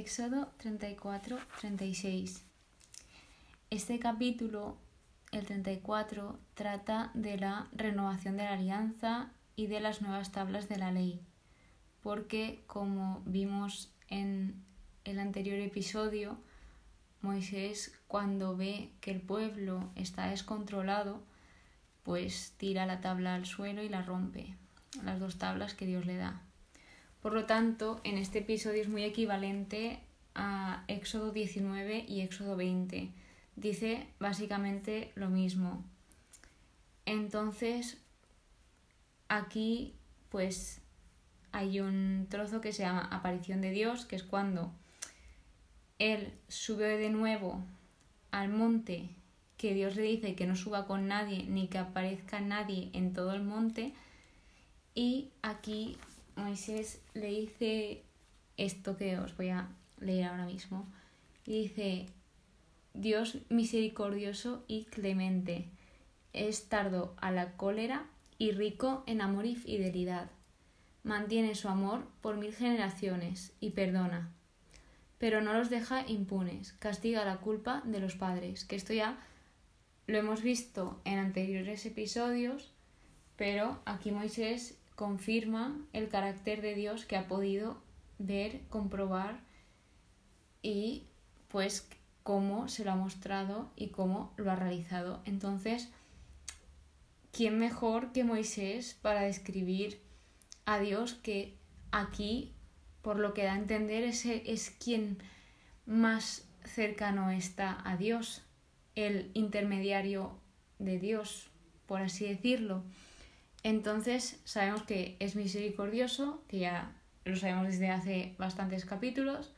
Éxodo 34-36. Este capítulo, el 34, trata de la renovación de la alianza y de las nuevas tablas de la ley, porque como vimos en el anterior episodio, Moisés cuando ve que el pueblo está descontrolado, pues tira la tabla al suelo y la rompe, las dos tablas que Dios le da. Por lo tanto, en este episodio es muy equivalente a Éxodo 19 y Éxodo 20. Dice básicamente lo mismo. Entonces, aquí pues hay un trozo que se llama aparición de Dios, que es cuando él sube de nuevo al monte que Dios le dice que no suba con nadie ni que aparezca nadie en todo el monte. Y aquí Moisés le dice esto que os voy a leer ahora mismo. Y dice, Dios misericordioso y clemente, es tardo a la cólera y rico en amor y fidelidad. Mantiene su amor por mil generaciones y perdona, pero no los deja impunes, castiga la culpa de los padres, que esto ya lo hemos visto en anteriores episodios, pero aquí Moisés confirma el carácter de Dios que ha podido ver, comprobar y pues cómo se lo ha mostrado y cómo lo ha realizado. Entonces, ¿quién mejor que Moisés para describir a Dios que aquí, por lo que da a entender, ese es quien más cercano está a Dios, el intermediario de Dios, por así decirlo. Entonces sabemos que es misericordioso, que ya lo sabemos desde hace bastantes capítulos,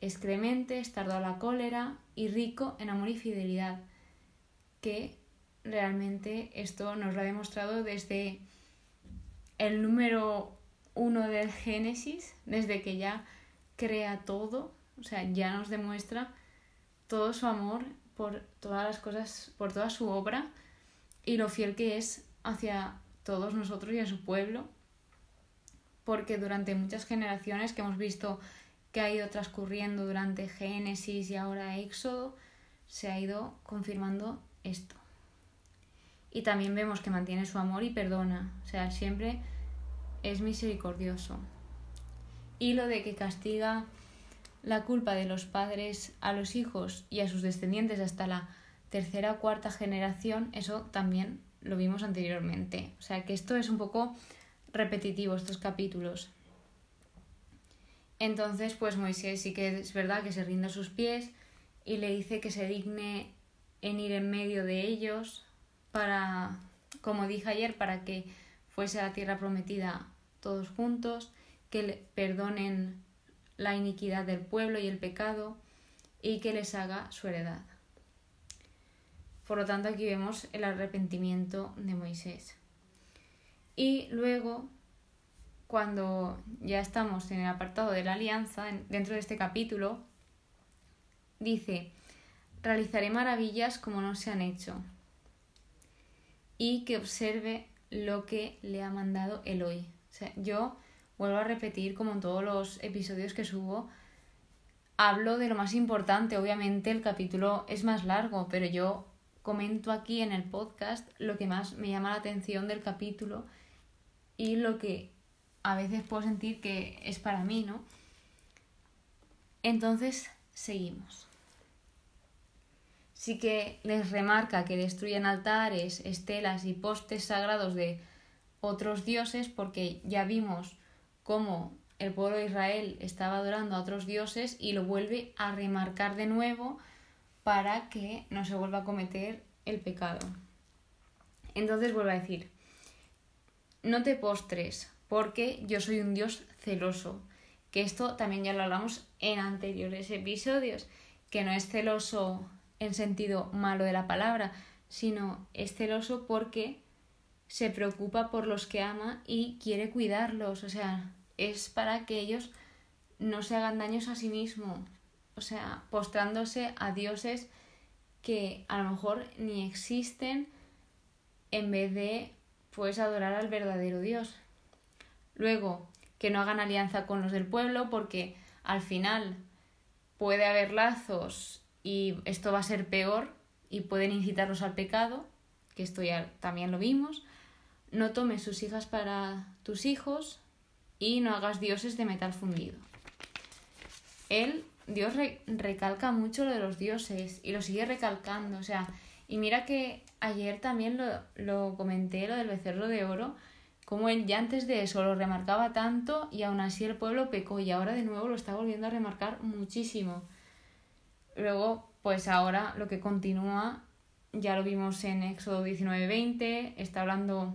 es clemente, es tardo la cólera y rico en amor y fidelidad, que realmente esto nos lo ha demostrado desde el número uno del Génesis, desde que ya crea todo, o sea, ya nos demuestra todo su amor por todas las cosas, por toda su obra y lo fiel que es hacia todos nosotros y a su pueblo, porque durante muchas generaciones que hemos visto que ha ido transcurriendo durante Génesis y ahora Éxodo, se ha ido confirmando esto. Y también vemos que mantiene su amor y perdona, o sea, siempre es misericordioso. Y lo de que castiga la culpa de los padres a los hijos y a sus descendientes hasta la tercera o cuarta generación, eso también lo vimos anteriormente. O sea que esto es un poco repetitivo, estos capítulos. Entonces, pues Moisés sí que es verdad que se rinde a sus pies y le dice que se digne en ir en medio de ellos para, como dije ayer, para que fuese a la tierra prometida todos juntos, que le perdonen la iniquidad del pueblo y el pecado y que les haga su heredad. Por lo tanto, aquí vemos el arrepentimiento de Moisés. Y luego, cuando ya estamos en el apartado de la alianza, dentro de este capítulo, dice, realizaré maravillas como no se han hecho, y que observe lo que le ha mandado. O sea, yo vuelvo a repetir, como en todos los episodios que subo, hablo de lo más importante. Obviamente el capítulo es más largo, pero yo comento aquí en el podcast lo que más me llama la atención del capítulo y lo que a veces puedo sentir que es para mí, ¿no? Entonces, seguimos. Sí que les remarca que destruyen altares, estelas y postes sagrados de otros dioses porque ya vimos cómo el pueblo de Israel estaba adorando a otros dioses y lo vuelve a remarcar de nuevo para que no se vuelva a cometer el pecado. Entonces vuelvo a decir, no te postres, porque yo soy un Dios celoso, que esto también ya lo hablamos en anteriores episodios, que no es celoso en sentido malo de la palabra, sino es celoso porque se preocupa por los que ama y quiere cuidarlos, o sea, es para que ellos no se hagan daños a sí mismos, o sea, postrándose a dioses que a lo mejor ni existen en vez de pues adorar al verdadero Dios. Luego, que no hagan alianza con los del pueblo porque al final puede haber lazos y esto va a ser peor y pueden incitarlos al pecado, que esto ya también lo vimos. No tomes sus hijas para tus hijos y no hagas dioses de metal fundido. Él, Dios recalca mucho lo de los dioses y lo sigue recalcando, o sea, y mira que ayer también lo, lo comenté, lo del becerro de oro, como él ya antes de eso lo remarcaba tanto y aún así el pueblo pecó y ahora de nuevo lo está volviendo a remarcar muchísimo. Luego, pues ahora lo que continúa, ya lo vimos en Éxodo 19-20, está hablando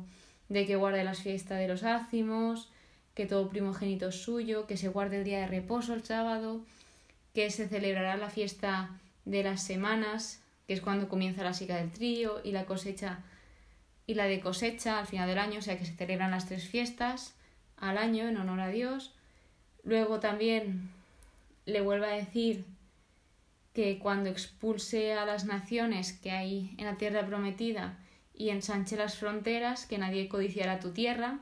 de que guarde las fiestas de los ácimos, que todo primogénito es suyo, que se guarde el día de reposo el sábado, que se celebrará la fiesta de las semanas, que es cuando comienza la siega del trío y la cosecha y la de cosecha al final del año, o sea que se celebran las tres fiestas al año en honor a Dios. Luego también le vuelve a decir que cuando expulse a las naciones que hay en la tierra prometida y ensanche las fronteras, que nadie codiciará tu tierra,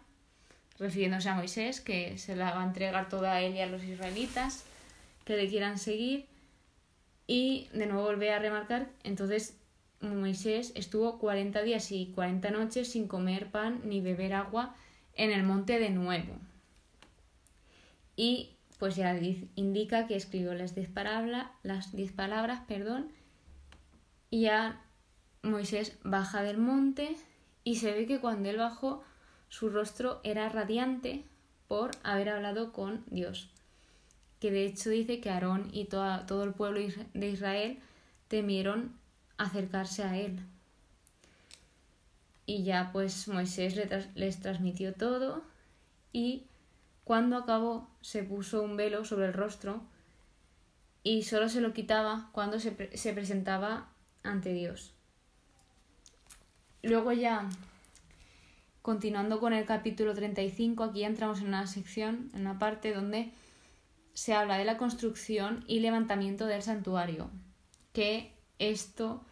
refiriéndose a Moisés, que se la va a entregar toda a él y a los israelitas que le quieran seguir. Y de nuevo vuelve a remarcar, entonces Moisés estuvo 40 días y 40 noches sin comer pan ni beber agua en el monte de nuevo. Y pues ya indica que escribió las 10 palabras, las diez palabras, perdón, y ya Moisés baja del monte y se ve que cuando él bajó su rostro era radiante por haber hablado con Dios. Que de hecho dice que Aarón y todo el pueblo de Israel temieron acercarse a él. Y ya pues Moisés les transmitió todo y cuando acabó se puso un velo sobre el rostro y solo se lo quitaba cuando se, se presentaba ante Dios. Luego ya, continuando con el capítulo 35, aquí entramos en una sección, en una parte donde se habla de la construcción y levantamiento del santuario, que esto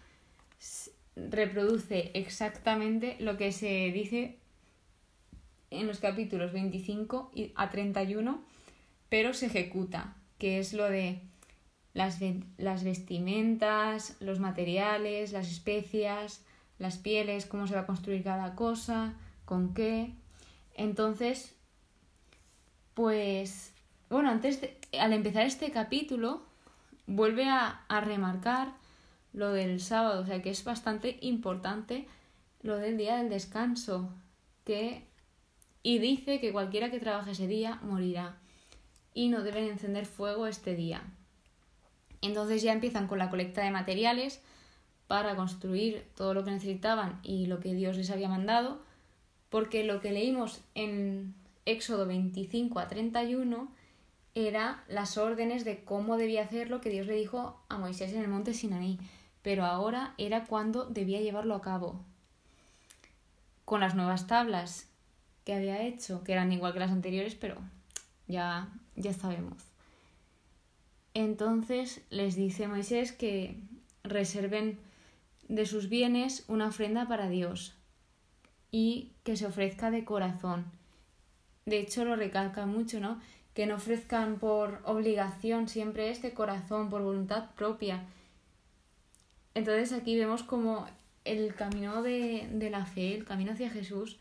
reproduce exactamente lo que se dice en los capítulos 25 a 31, pero se ejecuta, que es lo de las, las vestimentas, los materiales, las especias, las pieles, cómo se va a construir cada cosa, con qué. Entonces, pues, bueno, antes de, al empezar este capítulo, vuelve a, a remarcar lo del sábado, o sea que es bastante importante lo del día del descanso, que y dice que cualquiera que trabaje ese día morirá y no deben encender fuego este día. Entonces ya empiezan con la colecta de materiales para construir todo lo que necesitaban y lo que Dios les había mandado, porque lo que leímos en Éxodo 25 a 31 era las órdenes de cómo debía hacer lo que Dios le dijo a Moisés en el monte Sinaí pero ahora era cuando debía llevarlo a cabo. Con las nuevas tablas que había hecho, que eran igual que las anteriores, pero ya, ya sabemos. Entonces les dice Moisés que reserven de sus bienes una ofrenda para Dios y que se ofrezca de corazón. De hecho, lo recalca mucho, ¿no? Que no ofrezcan por obligación, siempre es de corazón, por voluntad propia, entonces aquí vemos como el camino de, de la fe, el camino hacia Jesús,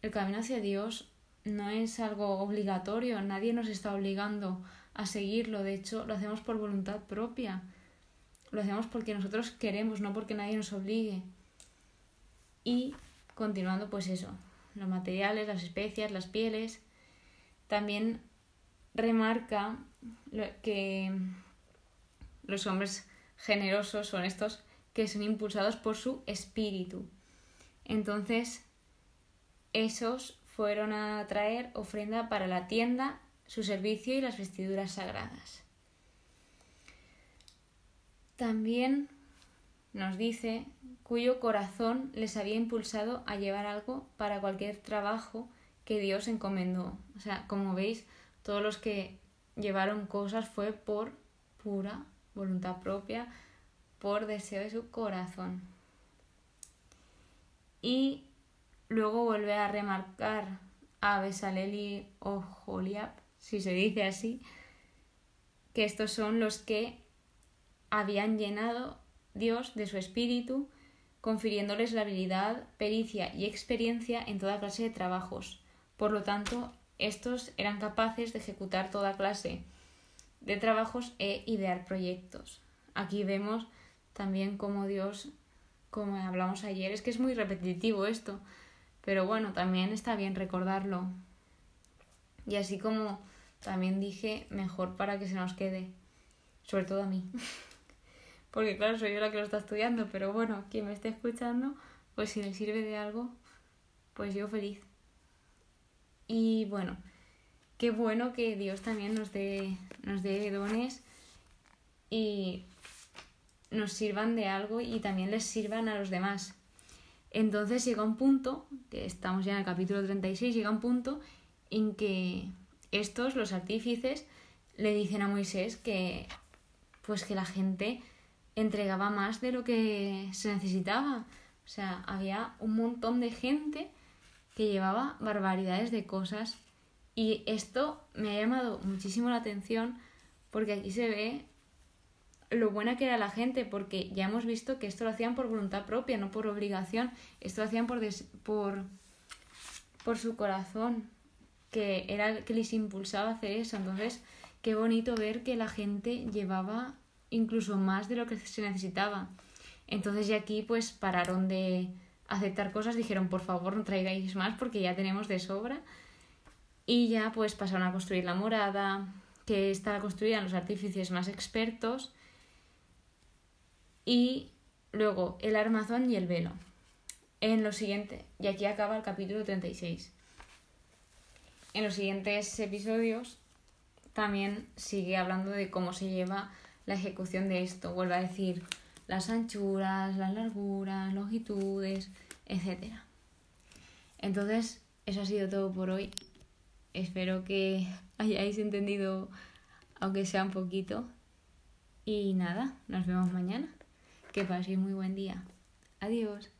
el camino hacia Dios no es algo obligatorio, nadie nos está obligando a seguirlo, de hecho lo hacemos por voluntad propia, lo hacemos porque nosotros queremos, no porque nadie nos obligue. Y continuando pues eso, los materiales, las especias, las pieles, también remarca que los hombres generosos son estos que son impulsados por su espíritu. Entonces, esos fueron a traer ofrenda para la tienda, su servicio y las vestiduras sagradas. También nos dice cuyo corazón les había impulsado a llevar algo para cualquier trabajo que Dios encomendó. O sea, como veis, todos los que llevaron cosas fue por pura voluntad propia, por deseo de su corazón. Y luego vuelve a remarcar a Besaleli o Joliab, si se dice así, que estos son los que habían llenado Dios de su espíritu, confiriéndoles la habilidad, pericia y experiencia en toda clase de trabajos. Por lo tanto, estos eran capaces de ejecutar toda clase de trabajos e idear proyectos. Aquí vemos también cómo Dios, como hablamos ayer, es que es muy repetitivo esto, pero bueno, también está bien recordarlo. Y así como también dije, mejor para que se nos quede, sobre todo a mí. Porque claro, soy yo la que lo está estudiando, pero bueno, quien me esté escuchando, pues si le sirve de algo, pues yo feliz. Y bueno, qué bueno que Dios también nos dé, nos dé dones y nos sirvan de algo y también les sirvan a los demás. Entonces llega un punto, que estamos ya en el capítulo 36, llega un punto en que estos, los artífices, le dicen a Moisés que pues que la gente entregaba más de lo que se necesitaba. O sea, había un montón de gente que llevaba barbaridades de cosas y esto me ha llamado muchísimo la atención porque aquí se ve lo buena que era la gente, porque ya hemos visto que esto lo hacían por voluntad propia, no por obligación, esto lo hacían por, por, por su corazón, que era el que les impulsaba a hacer eso. Entonces, qué bonito ver que la gente llevaba incluso más de lo que se necesitaba. Entonces, ya aquí pues pararon de aceptar cosas, dijeron, por favor, no traigáis más porque ya tenemos de sobra. Y ya pues pasaron a construir la morada, que está construida en los artífices más expertos. Y luego el armazón y el velo. En lo siguiente, y aquí acaba el capítulo 36. En los siguientes episodios también sigue hablando de cómo se lleva la ejecución de esto. Vuelve a decir las anchuras, las larguras, longitudes, etc. Entonces, eso ha sido todo por hoy. Espero que hayáis entendido, aunque sea un poquito. Y nada, nos vemos mañana. Que paséis muy buen día. Adiós.